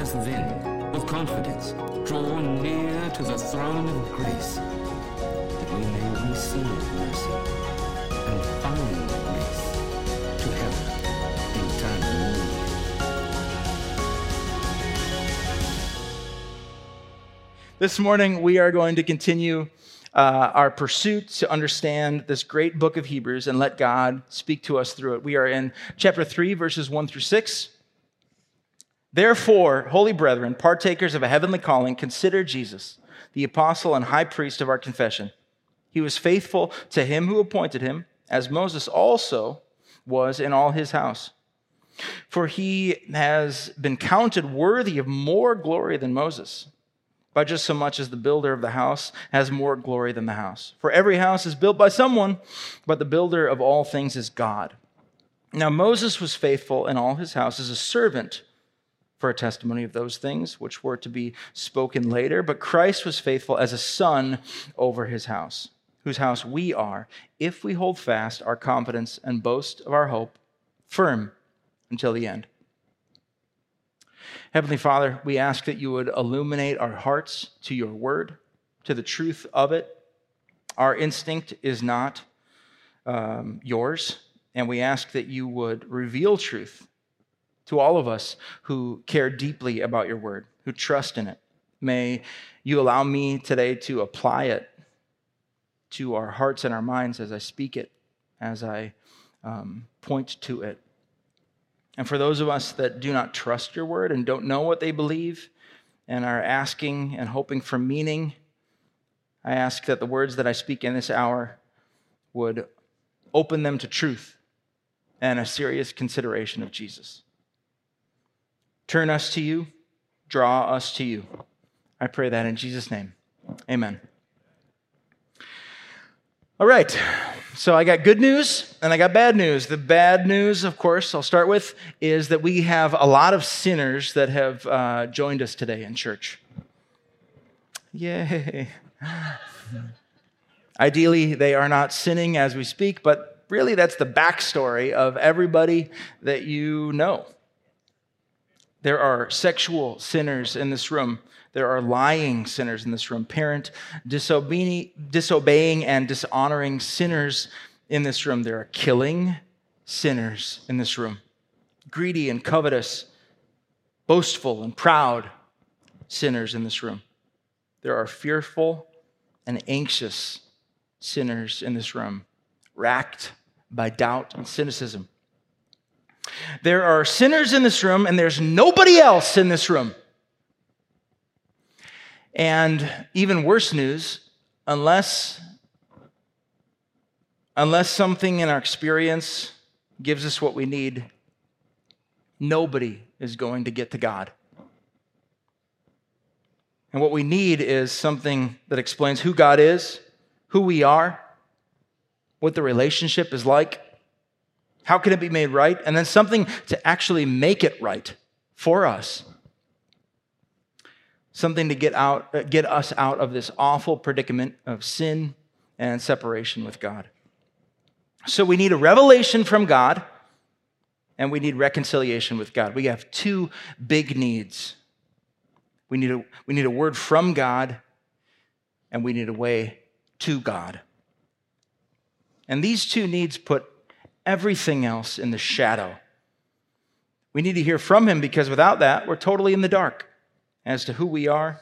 us then, with confidence, draw near to the throne of grace, that we may receive mercy and find grace to help in time of need. This morning, we are going to continue uh, our pursuit to understand this great book of Hebrews and let God speak to us through it. We are in chapter 3, verses 1 through 6. Therefore, holy brethren, partakers of a heavenly calling, consider Jesus, the apostle and high priest of our confession. He was faithful to him who appointed him, as Moses also was in all his house. For he has been counted worthy of more glory than Moses by just so much as the builder of the house has more glory than the house. For every house is built by someone, but the builder of all things is God. Now, Moses was faithful in all his house as a servant for a testimony of those things which were to be spoken later, but Christ was faithful as a son over his house, whose house we are, if we hold fast our confidence and boast of our hope firm until the end. Heavenly Father, we ask that you would illuminate our hearts to your word, to the truth of it. Our instinct is not um, yours, and we ask that you would reveal truth to all of us who care deeply about your word, who trust in it. May you allow me today to apply it to our hearts and our minds as I speak it, as I um, point to it. And for those of us that do not trust your word and don't know what they believe and are asking and hoping for meaning, I ask that the words that I speak in this hour would open them to truth and a serious consideration of Jesus. Turn us to you, draw us to you. I pray that in Jesus' name. Amen. All right. So I got good news and I got bad news. The bad news, of course, I'll start with, is that we have a lot of sinners that have uh, joined us today in church. Yay. Ideally, they are not sinning as we speak, but really that's the backstory of everybody that you know. There are sexual sinners in this room. There are lying sinners in this room, parent disobeying, disobeying and dishonoring sinners in this room. There are killing sinners in this room, greedy and covetous, boastful and proud sinners in this room. There are fearful and anxious sinners in this room, racked by doubt and cynicism. There are sinners in this room, and there's nobody else in this room. And even worse news, unless unless something in our experience gives us what we need, nobody is going to get to God. And what we need is something that explains who God is, who we are, what the relationship is like, how can it be made right, and then something to actually make it right for us something to get out uh, get us out of this awful predicament of sin and separation with God. So we need a revelation from God and we need reconciliation with God. We have two big needs. We need a, we need a word from God and we need a way to God. And these two needs put everything else in the shadow. We need to hear from Him because without that, we're totally in the dark as to who we are,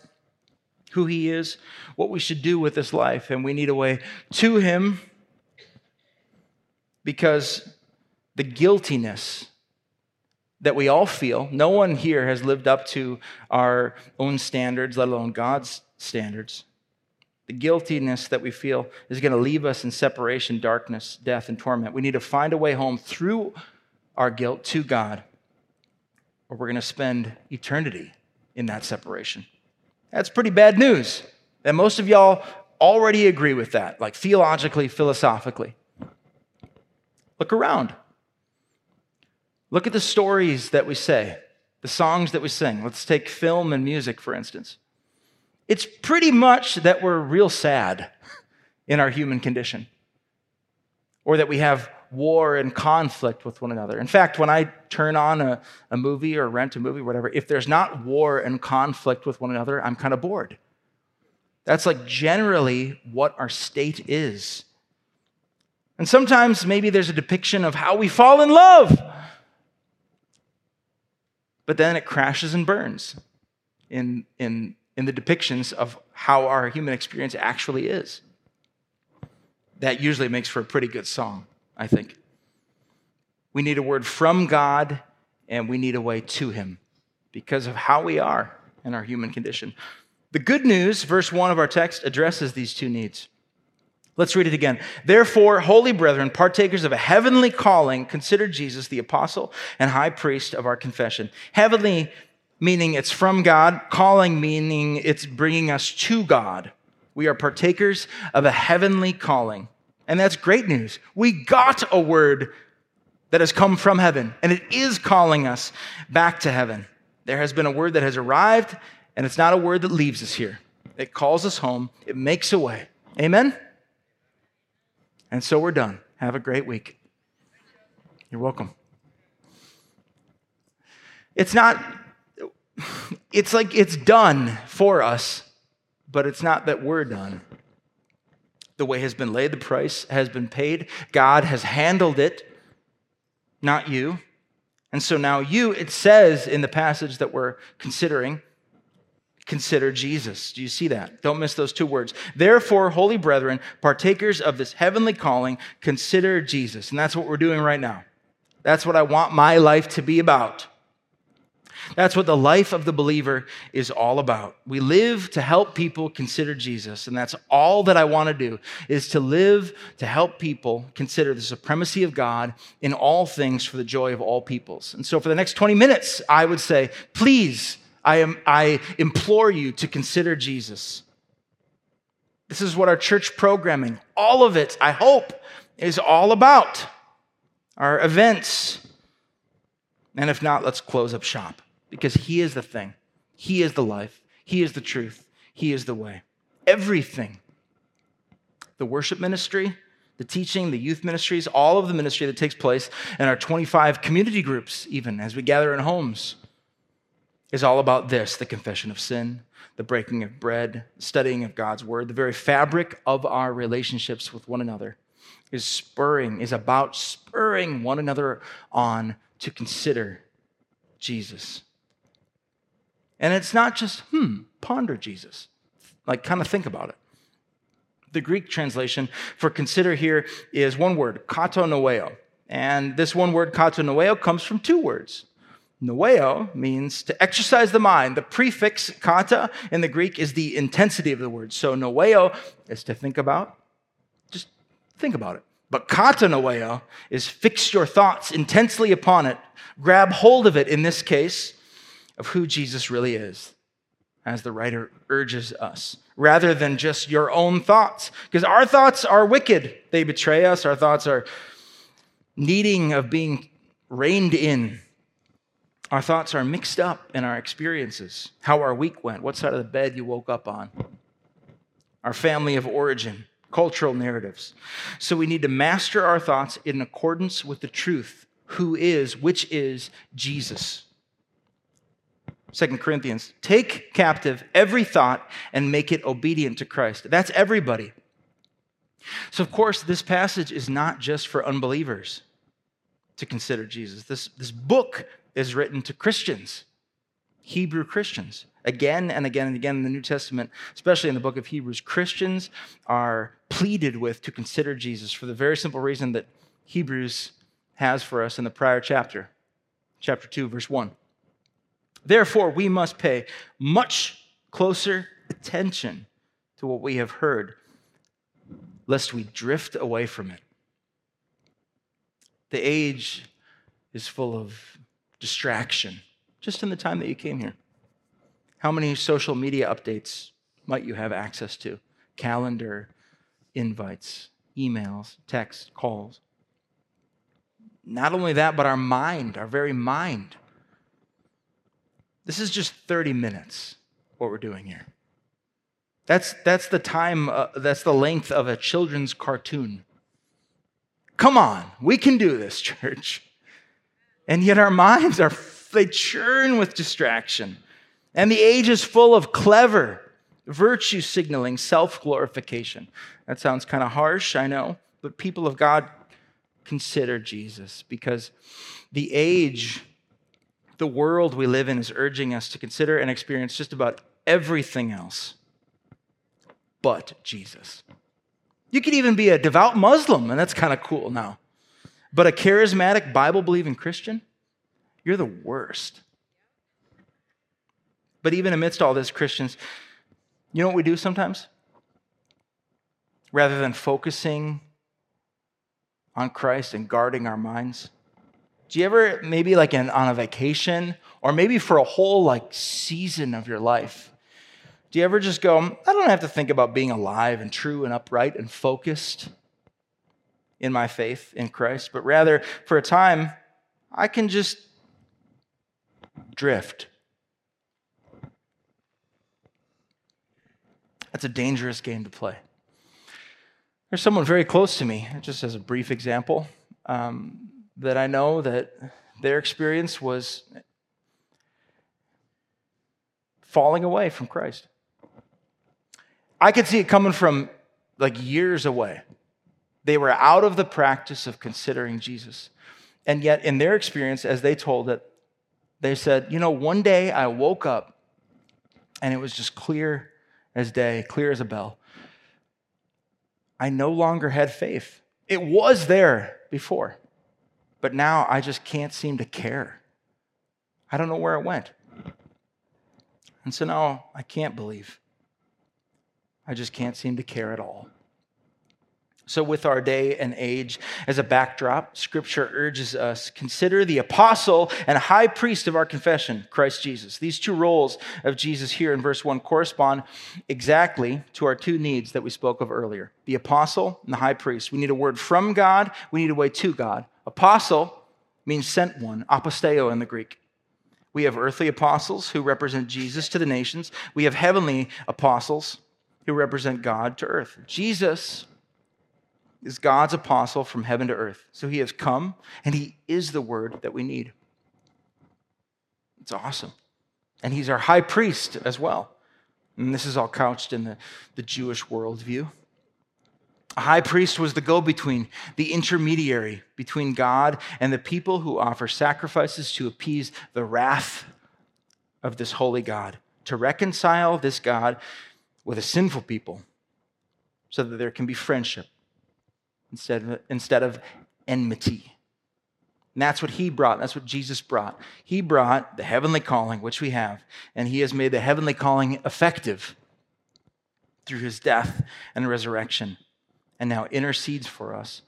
who He is, what we should do with this life. And we need a way to Him because the guiltiness that we all feel, no one here has lived up to our own standards, let alone God's standards. The guiltiness that we feel is going to leave us in separation, darkness, death, and torment. We need to find a way home through our guilt to God, or we're going to spend eternity in that separation. That's pretty bad news. And most of y'all already agree with that, like theologically, philosophically. Look around. Look at the stories that we say, the songs that we sing. Let's take film and music, for instance. It's pretty much that we're real sad in our human condition, or that we have war and conflict with one another. In fact, when I turn on a, a movie or rent a movie, or whatever, if there's not war and conflict with one another, I'm kind of bored. That's like generally what our state is. And sometimes maybe there's a depiction of how we fall in love. But then it crashes and burns in, in, in the depictions of how our human experience actually is. That usually makes for a pretty good song, I think. We need a word from God and we need a way to Him because of how we are in our human condition. The good news, verse 1 of our text, addresses these two needs. Let's read it again. Therefore, holy brethren, partakers of a heavenly calling, consider Jesus the apostle and high priest of our confession. Heavenly meaning it's from God, calling meaning it's bringing us to God. We are partakers of a heavenly calling. And that's great news. We got a word that has come from heaven, and it is calling us back to heaven. There has been a word that has arrived and it's not a word that leaves us here. It calls us home, it makes a way. Amen? And so we're done. Have a great week. You're welcome. It's not, it's like it's done for us, but it's not that we're done. The way has been laid, the price has been paid. God has handled it, not you. And so now you, it says in the passage that we're considering, consider Jesus. Do you see that? Don't miss those two words. Therefore, holy brethren, partakers of this heavenly calling, consider Jesus. And that's what we're doing right now. That's what I want my life to be about. That's what the life of the believer is all about. We live to help people consider Jesus, and that's all that I want to do is to live to help people consider the supremacy of God in all things for the joy of all peoples. And so for the next 20 minutes, I would say, please I, am, I implore you to consider Jesus. This is what our church programming, all of it, I hope, is all about. Our events. And if not, let's close up shop because He is the thing. He is the life. He is the truth. He is the way. Everything. The worship ministry, the teaching, the youth ministries, all of the ministry that takes place in our 25 community groups, even as we gather in homes is all about this the confession of sin, the breaking of bread, studying of God's word, the very fabric of our relationships with one another is spurring, is about spurring one another on to consider Jesus. And it's not just, hmm, ponder Jesus. Like, kind of think about it. The Greek translation for consider here is one word, katanoeo. And this one word, katanoeo, comes from two words Noeo means to exercise the mind. The prefix kata in the Greek is the intensity of the word. So noeo is to think about. Just think about it. But kata noeo is fix your thoughts intensely upon it. Grab hold of it, in this case, of who Jesus really is, as the writer urges us, rather than just your own thoughts. Because our thoughts are wicked. They betray us. Our thoughts are needing of being reined in our thoughts are mixed up in our experiences, how our week went, what side of the bed you woke up on, our family of origin, cultural narratives. So we need to master our thoughts in accordance with the truth, who is, which is Jesus. Second Corinthians, take captive every thought and make it obedient to Christ. That's everybody. So, of course, this passage is not just for unbelievers to consider Jesus. This, this book is written to Christians, Hebrew Christians. Again and again and again in the New Testament, especially in the book of Hebrews, Christians are pleaded with to consider Jesus for the very simple reason that Hebrews has for us in the prior chapter, chapter 2, verse 1. Therefore, we must pay much closer attention to what we have heard, lest we drift away from it. The age is full of distraction just in the time that you came here? How many social media updates might you have access to? Calendar, invites, emails, texts, calls. Not only that, but our mind, our very mind. This is just 30 minutes, what we're doing here. That's, that's the time, uh, that's the length of a children's cartoon. Come on, we can do this, church. And yet our minds are, they churn with distraction. And the age is full of clever, virtue signaling, self glorification. That sounds kind of harsh, I know, but people of God, consider Jesus because the age, the world we live in is urging us to consider and experience just about everything else but Jesus. You could even be a devout Muslim, and that's kind of cool now. But a charismatic, Bible believing Christian, you're the worst. But even amidst all this, Christians, you know what we do sometimes? Rather than focusing on Christ and guarding our minds, do you ever, maybe like in, on a vacation, or maybe for a whole like season of your life, do you ever just go, I don't have to think about being alive and true and upright and focused in my faith in Christ, but rather for a time, I can just drift. That's a dangerous game to play. There's someone very close to me, just as a brief example, um, that I know that their experience was falling away from Christ. I could see it coming from like years away. They were out of the practice of considering Jesus. And yet, in their experience, as they told it, they said, You know, one day I woke up and it was just clear as day, clear as a bell. I no longer had faith. It was there before, but now I just can't seem to care. I don't know where it went. And so now I can't believe. I just can't seem to care at all. So, with our day and age as a backdrop, Scripture urges us consider the apostle and high priest of our confession, Christ Jesus. These two roles of Jesus here in verse 1 correspond exactly to our two needs that we spoke of earlier the apostle and the high priest. We need a word from God, we need a way to God. Apostle means sent one, aposteo in the Greek. We have earthly apostles who represent Jesus to the nations, we have heavenly apostles who represent God to earth. Jesus is God's apostle from heaven to earth. So he has come and he is the word that we need. It's awesome. And he's our high priest as well. And this is all couched in the, the Jewish worldview. A high priest was the go between, the intermediary between God and the people who offer sacrifices to appease the wrath of this holy God, to reconcile this God with a sinful people so that there can be friendship instead of, instead of enmity. And that's what he brought. That's what Jesus brought. He brought the heavenly calling, which we have, and he has made the heavenly calling effective through his death and resurrection, and now intercedes for us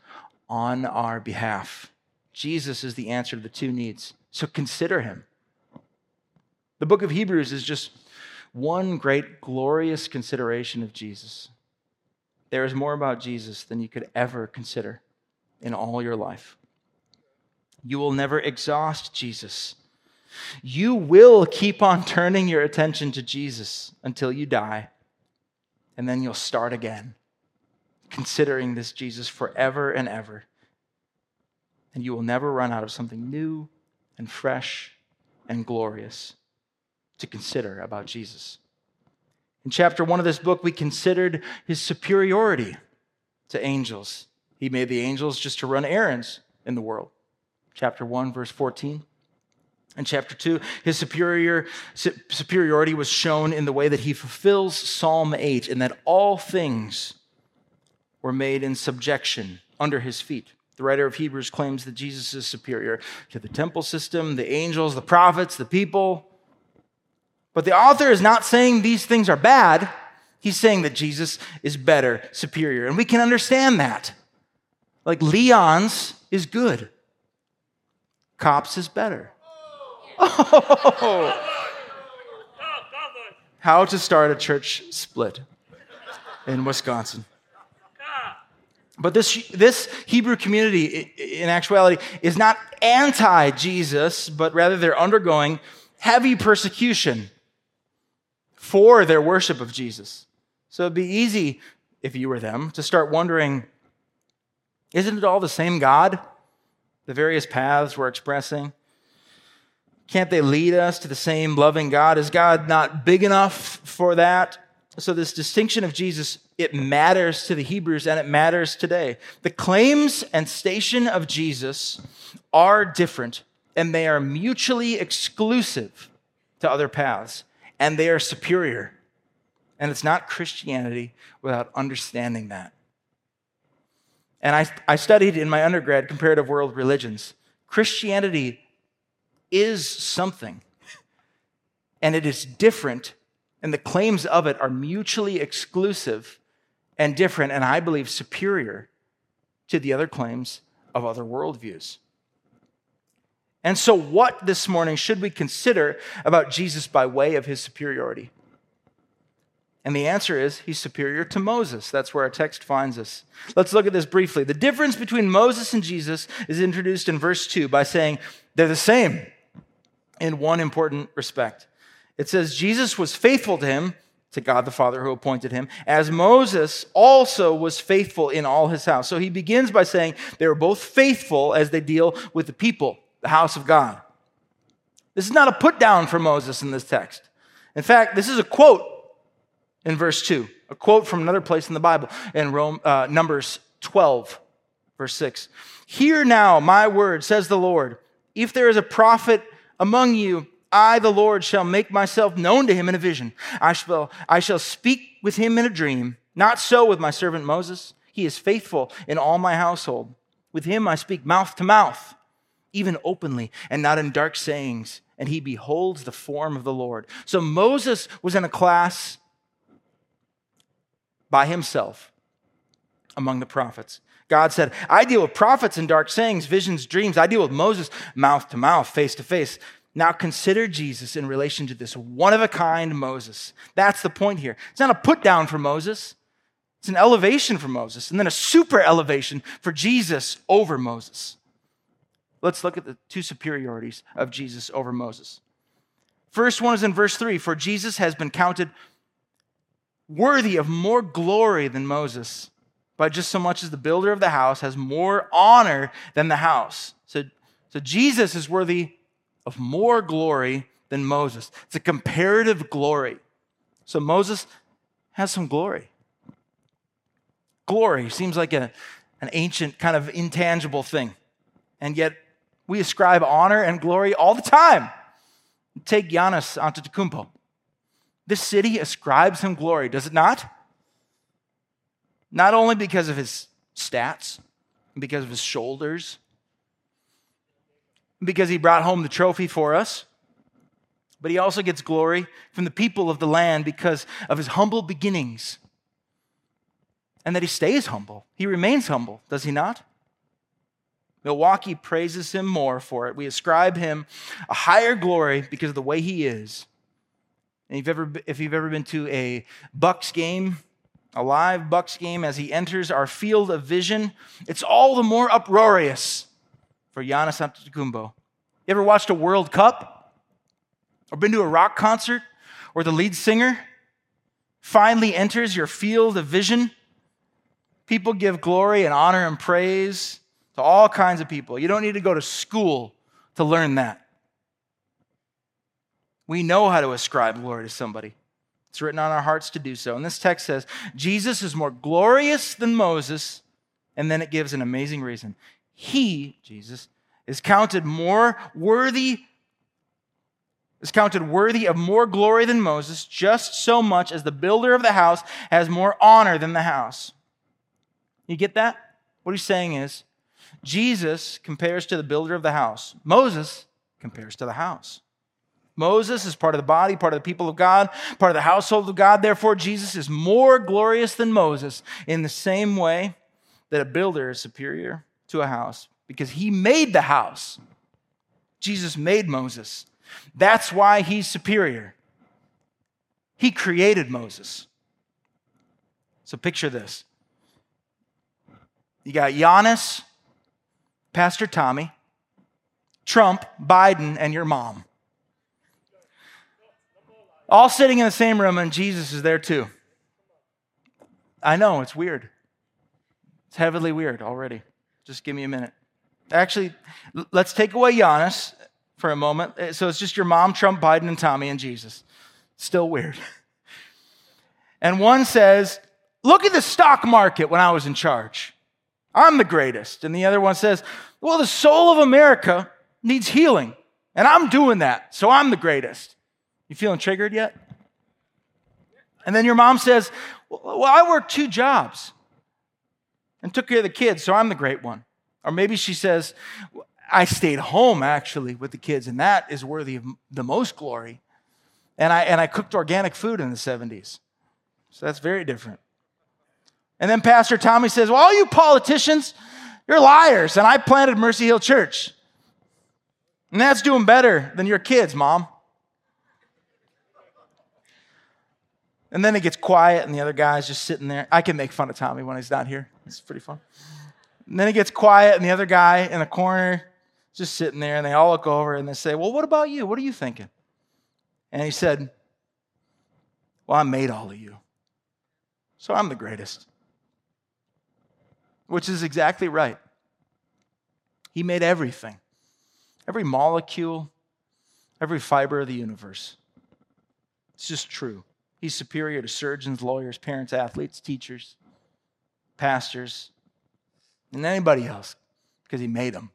on our behalf. Jesus is the answer to the two needs. So consider him. The book of Hebrews is just one great glorious consideration of Jesus. There is more about Jesus than you could ever consider in all your life. You will never exhaust Jesus. You will keep on turning your attention to Jesus until you die, and then you'll start again, considering this Jesus forever and ever. And you will never run out of something new and fresh and glorious to consider about Jesus. In chapter one of this book, we considered his superiority to angels. He made the angels just to run errands in the world. Chapter 1, verse 14. In chapter 2, his superior, superiority was shown in the way that he fulfills Psalm 8, and that all things were made in subjection under his feet. The writer of Hebrews claims that Jesus is superior to the temple system, the angels, the prophets, the people, but the author is not saying these things are bad. He's saying that Jesus is better, superior. And we can understand that. Like Leon's is good, Kopp's is better. Oh. How to start a church split in Wisconsin. But this, this Hebrew community, in actuality, is not anti Jesus, but rather they're undergoing heavy persecution for their worship of Jesus. So it'd be easy, if you were them, to start wondering Isn't it all the same God? The various paths we're expressing? Can't they lead us to the same loving God? Is God not big enough for that? So, this distinction of Jesus, it matters to the Hebrews and it matters today. The claims and station of Jesus are different and they are mutually exclusive to other paths and they are superior. And it's not Christianity without understanding that. And I, I studied in my undergrad comparative world religions. Christianity is something, and it is different, and the claims of it are mutually exclusive and different, and I believe superior to the other claims of other worldviews. And so, what this morning should we consider about Jesus by way of his superiority? And the answer is he's superior to Moses. That's where our text finds us. Let's look at this briefly. The difference between Moses and Jesus is introduced in verse 2 by saying they're the same in one important respect. It says, Jesus was faithful to him, to God the Father who appointed him, as Moses also was faithful in all his house. So he begins by saying they were both faithful as they deal with the people, the house of God. This is not a put down for Moses in this text. In fact, this is a quote in verse 2, a quote from another place in the Bible in Rome, uh, Numbers 12, verse 6. Hear now my word, says the Lord. If there is a prophet among you, I, the Lord, shall make myself known to him in a vision. I shall, I shall speak with him in a dream. Not so with my servant Moses. He is faithful in all my household. With him I speak mouth to mouth, even openly, and not in dark sayings. And he beholds the form of the Lord. So Moses was in a class by himself among the prophets. God said, I deal with prophets in dark sayings, visions, dreams. I deal with Moses mouth to mouth, face to face. Now consider Jesus in relation to this one of a kind Moses. That's the point here. It's not a put down for Moses, it's an elevation for Moses, and then a super elevation for Jesus over Moses. Let's look at the two superiorities of Jesus over Moses. First one is in verse 3 For Jesus has been counted worthy of more glory than Moses, by just so much as the builder of the house has more honor than the house. So, so Jesus is worthy of more glory than Moses. It's a comparative glory. So Moses has some glory. Glory seems like a, an ancient, kind of intangible thing. And yet we ascribe honor and glory all the time. Take Giannis Antetokounmpo. This city ascribes him glory, does it not? Not only because of his stats, because of his shoulders, because he brought home the trophy for us, but he also gets glory from the people of the land because of his humble beginnings and that he stays humble. He remains humble, does he not? Milwaukee praises him more for it. We ascribe him a higher glory because of the way he is and if you've ever, if you've ever been to a Bucks game, a live Bucks game, as he enters our field of vision, it's all the more uproarious for Giannis Antetokounmpo. You ever watched a World Cup? Or been to a rock concert where the lead singer finally enters your field of vision? People give glory and honor and praise to all kinds of people. You don't need to go to school to learn that. We know how to ascribe glory to somebody. It's written on our hearts to do so. And this text says, Jesus is more glorious than Moses. And then it gives an amazing reason. He, Jesus, is counted more worthy, is counted worthy of more glory than Moses, just so much as the builder of the house has more honor than the house. You get that? What he's saying is, Jesus compares to the builder of the house. Moses compares to the house. Moses is part of the body, part of the people of God, part of the household of God. Therefore, Jesus is more glorious than Moses in the same way that a builder is superior to a house because he made the house. Jesus made Moses. That's why he's superior. He created Moses. So picture this. You got Giannis, Pastor Tommy, Trump, Biden, and your mom all sitting in the same room, and Jesus is there too. I know, it's weird. It's heavily weird already. Just give me a minute. Actually, let's take away Giannis for a moment. Uh, so it's just your mom, Trump, Biden, and Tommy and Jesus. Still weird. And one says, Look at the stock market when I was in charge. I'm the greatest. And the other one says, Well, the soul of America needs healing. And I'm doing that. So I'm the greatest. You feeling triggered yet? And then your mom says, Well, I work two jobs and took care of the kids, so I'm the great one. Or maybe she says, I stayed home actually with the kids, and that is worthy of the most glory. And I, and I cooked organic food in the 70s. So that's very different. And then Pastor Tommy says, Well, all you politicians, you're liars, and I planted Mercy Hill Church. And that's doing better than your kids, mom. And then it gets quiet, and the other guy's just sitting there. I can make fun of Tommy when he's not here. It's pretty fun. And then it gets quiet, and the other guy in the corner just sitting there, and they all look over and they say, Well, what about you? What are you thinking? And he said, Well, I made all of you. So I'm the greatest. Which is exactly right. He made everything, every molecule, every fiber of the universe. It's just true. He's superior to surgeons, lawyers, parents, athletes, teachers, pastors, and anybody else because he made them,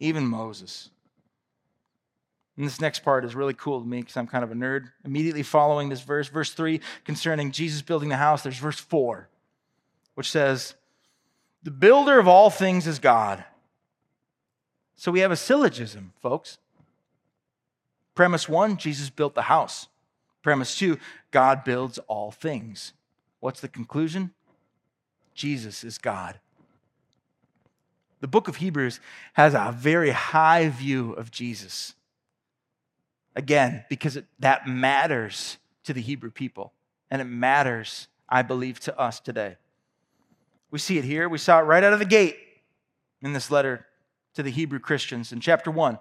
even Moses. And this next part is really cool to me because I'm kind of a nerd. Immediately following this verse, verse 3 concerning Jesus building the house, there's verse 4, which says, The builder of all things is God. So we have a syllogism, folks. Premise one Jesus built the house. Premise two God builds all things. What's the conclusion? Jesus is God. The book of Hebrews has a very high view of Jesus. Again, because it, that matters to the Hebrew people, and it matters, I believe, to us today. We see it here. We saw it right out of the gate in this letter to the Hebrew Christians in chapter 1.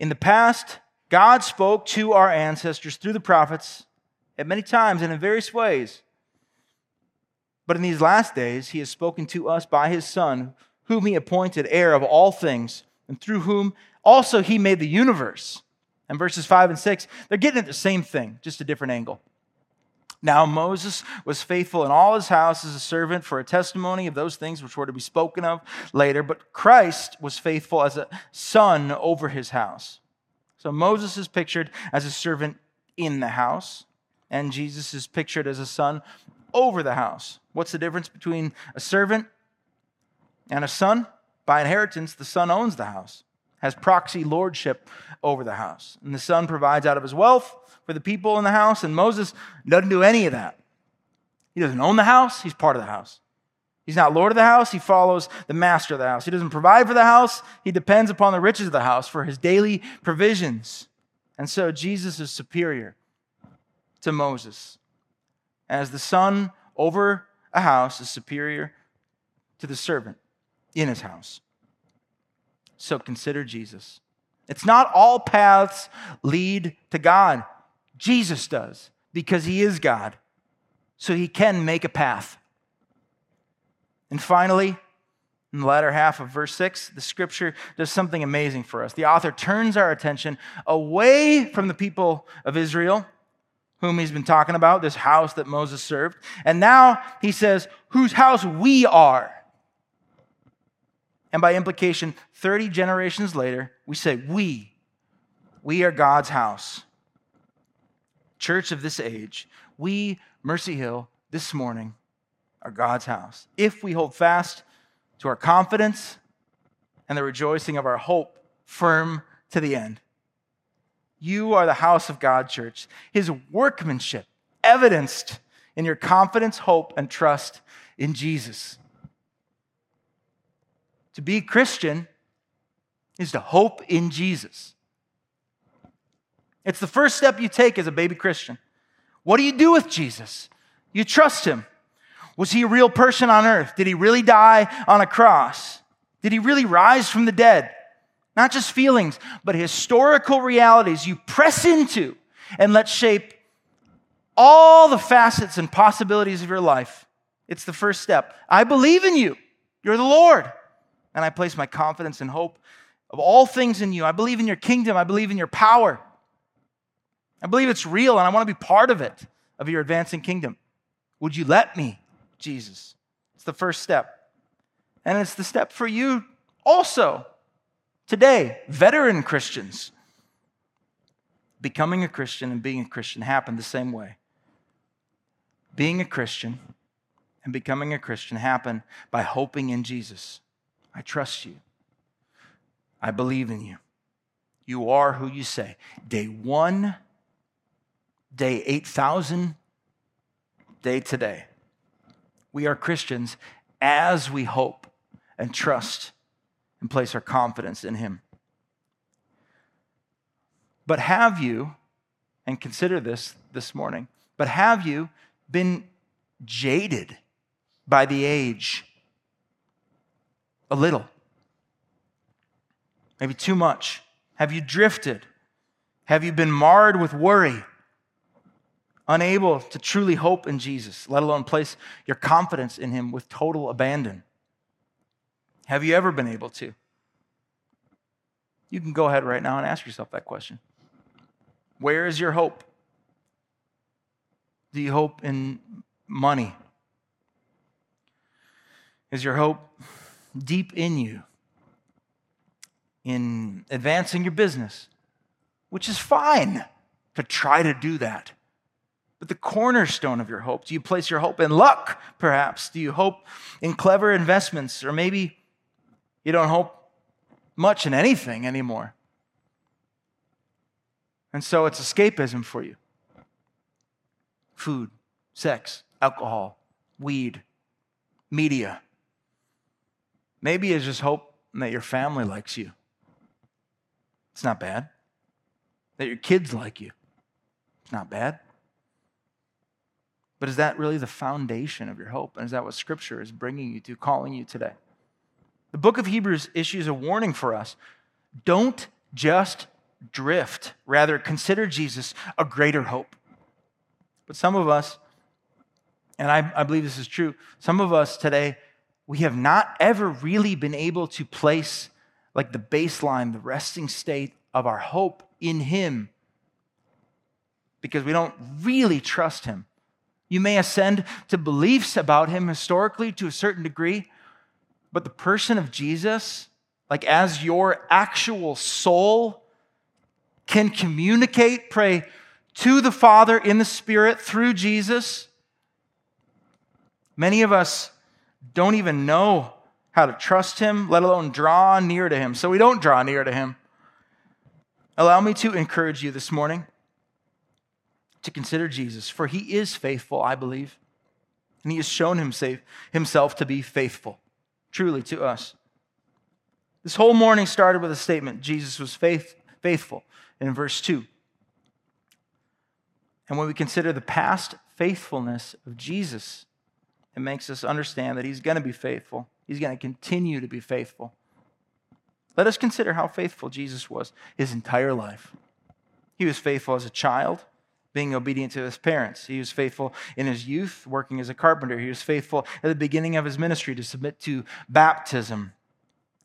In the past, God spoke to our ancestors through the prophets at many times and in various ways. But in these last days, he has spoken to us by his Son, whom he appointed heir of all things, and through whom also he made the universe. And verses 5 and 6, they're getting at the same thing, just a different angle. Now, Moses was faithful in all his house as a servant for a testimony of those things which were to be spoken of later, but Christ was faithful as a son over his house. So Moses is pictured as a servant in the house, and Jesus is pictured as a son over the house. What's the difference between a servant and a son? By inheritance, the son owns the house has proxy lordship over the house. And the son provides out of his wealth for the people in the house, and Moses doesn't do any of that. He doesn't own the house, he's part of the house. He's not Lord of the house, he follows the master of the house. He doesn't provide for the house, he depends upon the riches of the house for his daily provisions. And so Jesus is superior to Moses. As the son over a house is superior to the servant in his house. So consider Jesus. It's not all paths lead to God. Jesus does because he is God. So he can make a path. And finally, in the latter half of verse 6, the scripture does something amazing for us. The author turns our attention away from the people of Israel, whom he's been talking about, this house that Moses served. And now he says, whose house we are. And by implication, 30 generations later, we say, We, we are God's house. Church of this age, we, Mercy Hill, this morning, are God's house. If we hold fast to our confidence and the rejoicing of our hope firm to the end. You are the house of God, church, his workmanship, evidenced in your confidence, hope, and trust in Jesus. To be Christian is to hope in Jesus. It's the first step you take as a baby Christian. What do you do with Jesus? You trust him. Was he a real person on earth? Did he really die on a cross? Did he really rise from the dead? Not just feelings, but historical realities you press into and let shape all the facets and possibilities of your life. It's the first step. I believe in you. You're the Lord. and I place my confidence and hope of all things in you. I believe in your kingdom. I believe in your power. I believe it's real, and I want to be part of it, of your advancing kingdom. Would you let me, Jesus? It's the first step. And it's the step for you also today, veteran Christians. Becoming a Christian and being a Christian happen the same way. Being a Christian and becoming a Christian happen by hoping in Jesus. I trust you. I believe in you. You are who you say. Day one, day 8,000, day today. We are Christians as we hope and trust and place our confidence in Him. But have you, and consider this this morning, but have you been jaded by the age? A little. Maybe too much. Have you drifted? Have you been marred with worry? Unable to truly hope in Jesus, let alone place your confidence in Him with total abandon? Have you ever been able to? You can go ahead right now and ask yourself that question. Where is your hope? Do you hope in money? Is your hope deep in you in advancing your business? Which is fine to try to do that. But the cornerstone of your hope, do you place your hope in luck, perhaps? Do you hope in clever investments? Or maybe you don't hope much in anything anymore. And so it's escapism for you food, sex, alcohol, weed, media. Maybe it's just hope that your family likes you. It's not bad. That your kids like you. It's not bad. But is that really the foundation of your hope? And is that what Scripture is bringing you to, calling you today? The book of Hebrews issues a warning for us. Don't just drift. Rather, consider Jesus a greater hope. But some of us, and I, I, believe this is true, some of us today, we have not ever really been able to place like the baseline, the resting state of our hope in Him because we don't really trust Him. You may ascend to beliefs about Him historically to a certain degree, but the person of Jesus, like as your actual soul, can communicate, pray to the Father in the Spirit through Jesus. Many of us don't even know how to trust Him, let alone draw near to Him. So we don't draw near to Him. Allow me to encourage you this morning to consider Jesus, for He is faithful, I believe, and He has shown Himself to be faithful truly to us. This whole morning started with a statement Jesus was faith, faithful in verse 2. And when we consider the past faithfulness of Jesus, it makes us understand that he's going to be faithful. He's going to continue to be faithful. Let us consider how faithful Jesus was his entire life. He was faithful as a child being obedient to his parents. He was faithful in his youth, working as a carpenter. He was faithful at the beginning of his ministry to submit to baptism.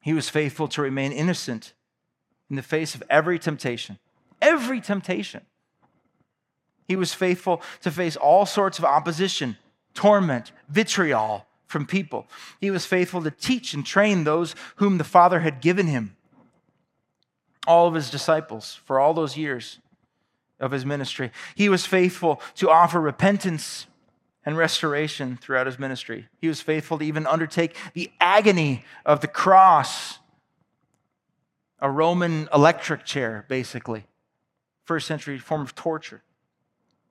He was faithful to remain innocent in the face of every temptation. Every temptation. He was faithful to face all sorts of opposition, torment, vitriol from people. He was faithful to teach and train those whom the Father had given him. All of his disciples for all those years of his ministry. He was faithful to offer repentance and restoration throughout his ministry. He was faithful to even undertake the agony of the cross, a Roman electric chair, basically, first century form of torture.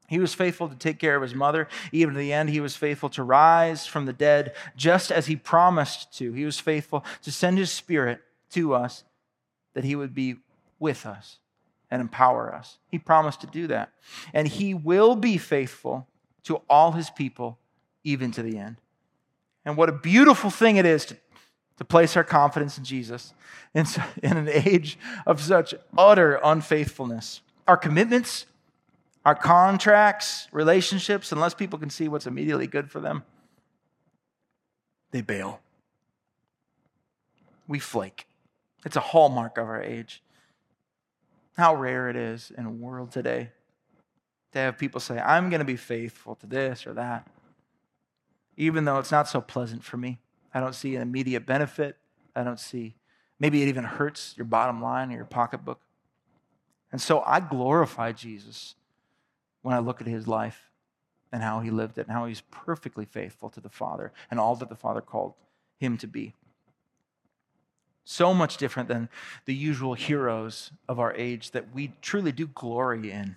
He was faithful to take care of his mother. Even to the end, he was faithful to rise from the dead just as he promised to. He was faithful to send his spirit to us that he would be with us and empower us. He promised to do that. And He will be faithful to all His people, even to the end. And what a beautiful thing it is to, to place our confidence in Jesus in, in an age of such utter unfaithfulness. Our commitments, our contracts, relationships, unless people can see what's immediately good for them, they bail. we flake. It's a hallmark of our age. How rare it is in a world today to have people say, I'm going to be faithful to this or that, even though it's not so pleasant for me. I don't see an immediate benefit. I don't see, maybe it even hurts your bottom line or your pocketbook. And so I glorify Jesus when I look at his life and how he lived it and how he's perfectly faithful to the Father and all that the Father called him to be. So much different than the usual heroes of our age that we truly do glory in.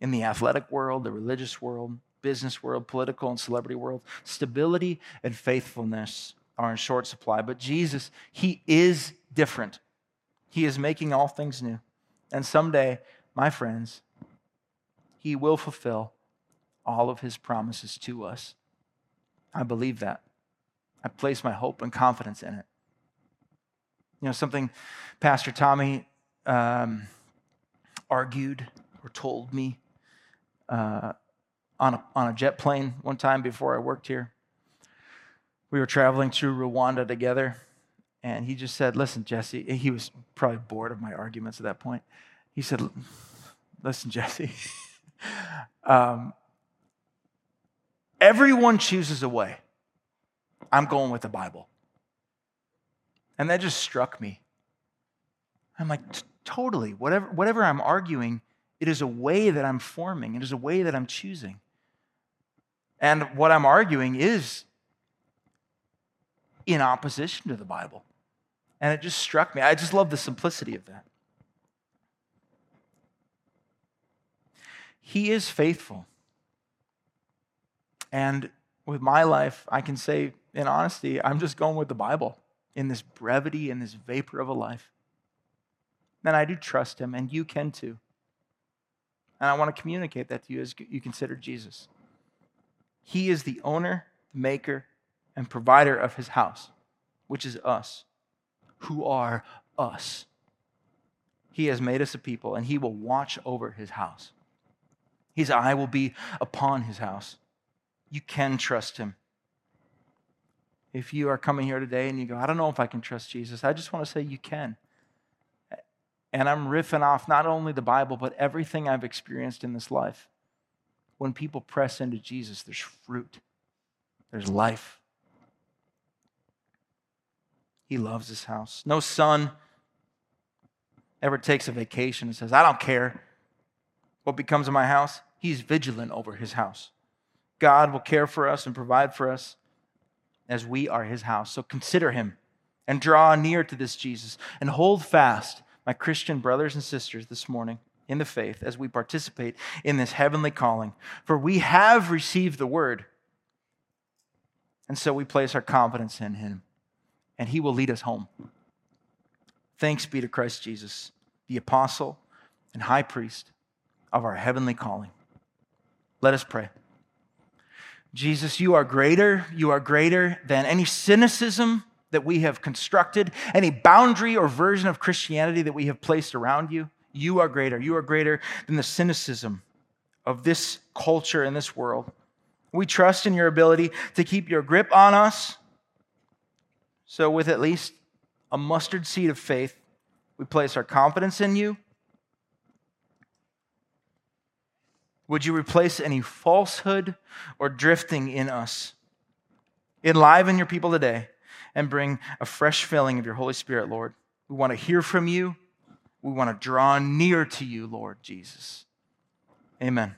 In the athletic world, the religious world, business world, political and celebrity world, stability and faithfulness are in short supply. But Jesus, He is different. He is making all things new. And someday, my friends, He will fulfill all of His promises to us. I believe that. I place my hope and confidence in it. You know, something Pastor Tommy um, argued or told me uh, on, a, on a jet plane one time before I worked here. We were traveling through Rwanda together, and he just said, Listen, Jesse, he was probably bored of my arguments at that point. He said, Listen, Jesse, um, everyone chooses a way. I'm going with the Bible. And that just struck me. I'm like, totally. Whatever, whatever I'm arguing, it is a way that I'm forming, it is a way that I'm choosing. And what I'm arguing is in opposition to the Bible. And it just struck me. I just love the simplicity of that. He is faithful. And with my life, I can say in honesty, I'm just going with the Bible in this brevity, in this vapor of a life. then I do trust him, and you can too. And I want to communicate that to you as you consider Jesus. He is the owner, maker, and provider of his house, which is us, who are us. He has made us a people, and he will watch over his house. His eye will be upon his house. You can trust him. If you are coming here today and you go, I don't know if I can trust Jesus, I just want to say you can. And I'm riffing off not only the Bible, but everything I've experienced in this life. When people press into Jesus, there's fruit, there's life. He loves his house. No son ever takes a vacation and says, I don't care what becomes of my house. He's vigilant over his house. God will care for us and provide for us as we are his house. So consider him and draw near to this Jesus and hold fast my Christian brothers and sisters this morning in the faith as we participate in this heavenly calling. For we have received the word, and so we place our confidence in him, and he will lead us home. Thanks be to Christ Jesus, the apostle and high priest of our heavenly calling. Let us pray. Jesus, you are greater. You are greater than any cynicism that we have constructed, any boundary or version of Christianity that we have placed around you, you are greater. You are greater than the cynicism of this culture and this world. We trust in your ability to keep your grip on us. So, with at least a mustard seed of faith, we place our confidence in you. Would you replace any falsehood or drifting in us? Enliven your people today and bring a fresh filling of your Holy Spirit, Lord. We want to hear from you. We want to draw near to you, Lord Jesus. Amen.